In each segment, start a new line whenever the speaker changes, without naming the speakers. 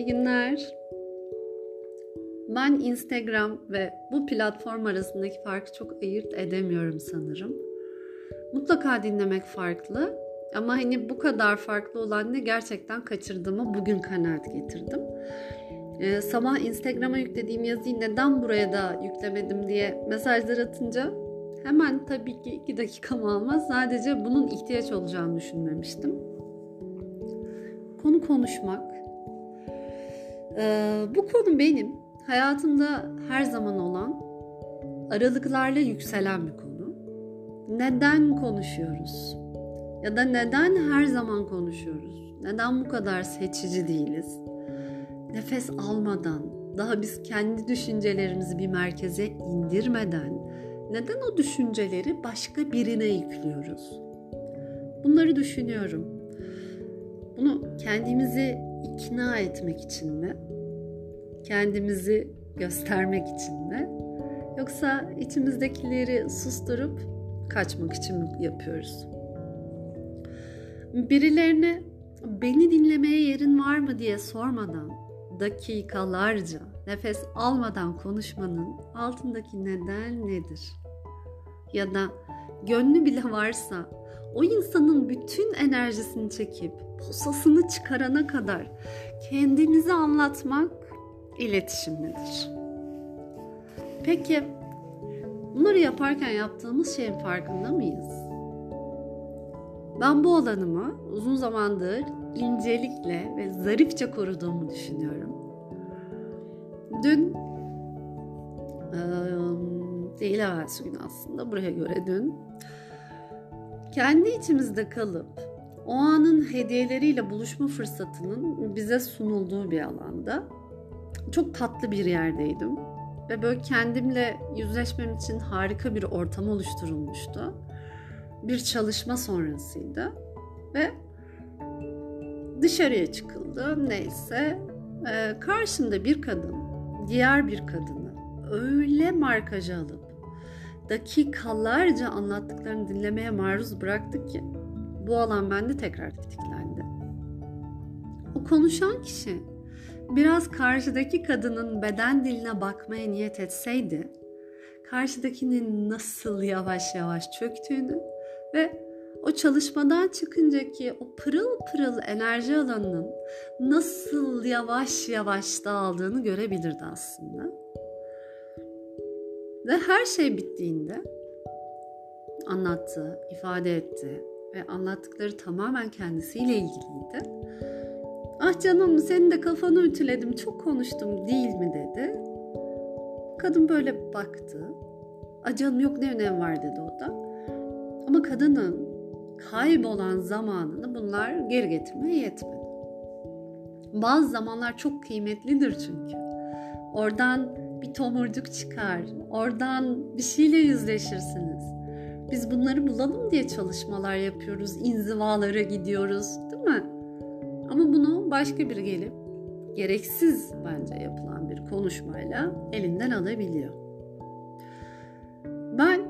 İyi günler. Ben Instagram ve bu platform arasındaki farkı çok ayırt edemiyorum sanırım. Mutlaka dinlemek farklı ama hani bu kadar farklı olan ne gerçekten kaçırdığımı bugün kanaat getirdim. Ee, sabah Instagram'a yüklediğim yazıyı neden buraya da yüklemedim diye mesajlar atınca hemen tabii ki iki dakikamı almaz. Sadece bunun ihtiyaç olacağını düşünmemiştim. Konu konuşmak. Ee, bu konu benim hayatımda her zaman olan aralıklarla yükselen bir konu. Neden konuşuyoruz? Ya da neden her zaman konuşuyoruz? Neden bu kadar seçici değiliz? Nefes almadan, daha biz kendi düşüncelerimizi bir merkeze indirmeden neden o düşünceleri başka birine yüklüyoruz? Bunları düşünüyorum. Bunu kendimizi ikna etmek için mi? Kendimizi göstermek için mi? Yoksa içimizdekileri susturup kaçmak için mi yapıyoruz? Birilerine beni dinlemeye yerin var mı diye sormadan dakikalarca nefes almadan konuşmanın altındaki neden nedir? Ya da gönlü bile varsa o insanın bütün enerjisini çekip posasını çıkarana kadar kendimizi anlatmak iletişim nedir? Peki bunları yaparken yaptığımız şeyin farkında mıyız? Ben bu alanımı uzun zamandır incelikle ve zarifçe koruduğumu düşünüyorum. Dün değil evvelsi gün aslında buraya göre dün. Kendi içimizde kalıp o anın hediyeleriyle buluşma fırsatının bize sunulduğu bir alanda çok tatlı bir yerdeydim. Ve böyle kendimle yüzleşmem için harika bir ortam oluşturulmuştu. Bir çalışma sonrasıydı. Ve dışarıya çıkıldı. Neyse karşımda bir kadın diğer bir kadını öyle markaja alıp dakikalarca anlattıklarını dinlemeye maruz bıraktı ki bu alan bende tekrar tetiklendi. O konuşan kişi biraz karşıdaki kadının beden diline bakmaya niyet etseydi, karşıdakinin nasıl yavaş yavaş çöktüğünü ve o çalışmadan çıkıncaki o pırıl pırıl enerji alanının nasıl yavaş yavaş dağıldığını görebilirdi aslında. Ve her şey bittiğinde anlattı, ifade etti ve anlattıkları tamamen kendisiyle ilgiliydi. Ah canım senin de kafanı ütüledim çok konuştum değil mi dedi. Kadın böyle baktı. Ah canım yok ne önemi var dedi o da. Ama kadının kaybolan zamanını bunlar geri getirmeye yetmedi. Bazı zamanlar çok kıymetlidir çünkü. Oradan bir tomurcuk çıkar, oradan bir şeyle yüzleşirsiniz. Biz bunları bulalım diye çalışmalar yapıyoruz, inzivalara gidiyoruz, değil mi? Ama bunu başka biri gelip gereksiz bence yapılan bir konuşmayla elinden alabiliyor. Ben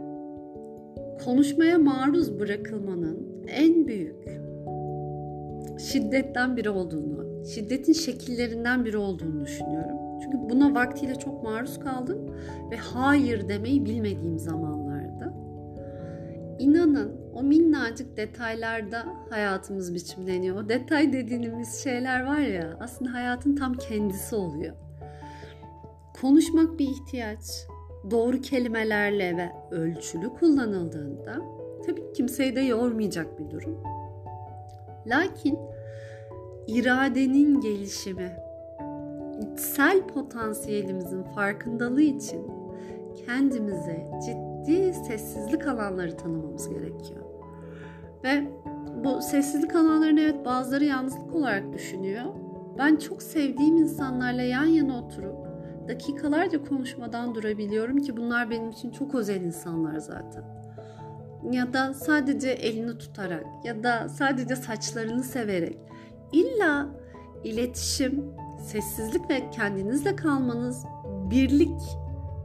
konuşmaya maruz bırakılmanın en büyük şiddetten biri olduğunu, şiddetin şekillerinden biri olduğunu düşünüyorum. Çünkü buna vaktiyle çok maruz kaldım ve hayır demeyi bilmediğim zamanlarda. İnanın o minnacık detaylarda hayatımız biçimleniyor. O detay dediğimiz şeyler var ya aslında hayatın tam kendisi oluyor. Konuşmak bir ihtiyaç. Doğru kelimelerle ve ölçülü kullanıldığında tabii kimseyi de yormayacak bir durum. Lakin iradenin gelişimi, içsel potansiyelimizin farkındalığı için kendimize ciddi sessizlik alanları tanımamız gerekiyor. Ve bu sessizlik alanlarını evet bazıları yalnızlık olarak düşünüyor. Ben çok sevdiğim insanlarla yan yana oturup dakikalarca konuşmadan durabiliyorum ki bunlar benim için çok özel insanlar zaten. Ya da sadece elini tutarak ya da sadece saçlarını severek illa iletişim, sessizlik ve kendinizle kalmanız birlik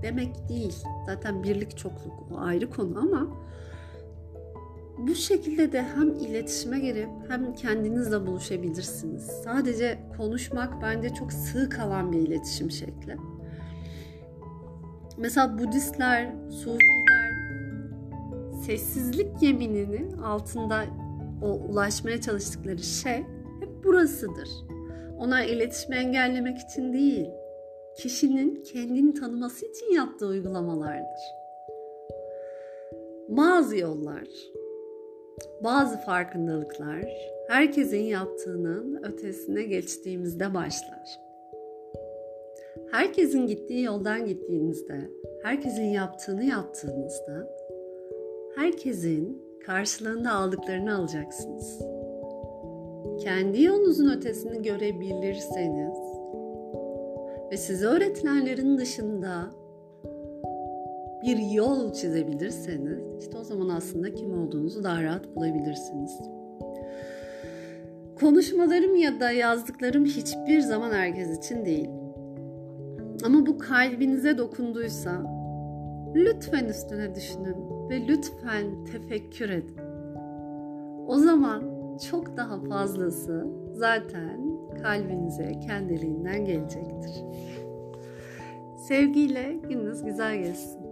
demek değil. Zaten birlik çokluk o ayrı konu ama bu şekilde de hem iletişime girip hem kendinizle buluşabilirsiniz. Sadece konuşmak bence çok sığ kalan bir iletişim şekli. Mesela Budistler, Sufiler sessizlik yeminini altında o ulaşmaya çalıştıkları şey burasıdır. Onlar iletişimi engellemek için değil, kişinin kendini tanıması için yaptığı uygulamalardır. Bazı yollar, bazı farkındalıklar herkesin yaptığının ötesine geçtiğimizde başlar. Herkesin gittiği yoldan gittiğinizde, herkesin yaptığını yaptığınızda, herkesin karşılığında aldıklarını alacaksınız. Kendi yolunuzun ötesini görebilirseniz ve size öğretilenlerin dışında bir yol çizebilirseniz işte o zaman aslında kim olduğunuzu daha rahat bulabilirsiniz. Konuşmalarım ya da yazdıklarım hiçbir zaman herkes için değil. Ama bu kalbinize dokunduysa lütfen üstüne düşünün ve lütfen tefekkür edin. O zaman çok daha fazlası zaten kalbinize kendiliğinden gelecektir. Sevgiyle gününüz güzel geçsin.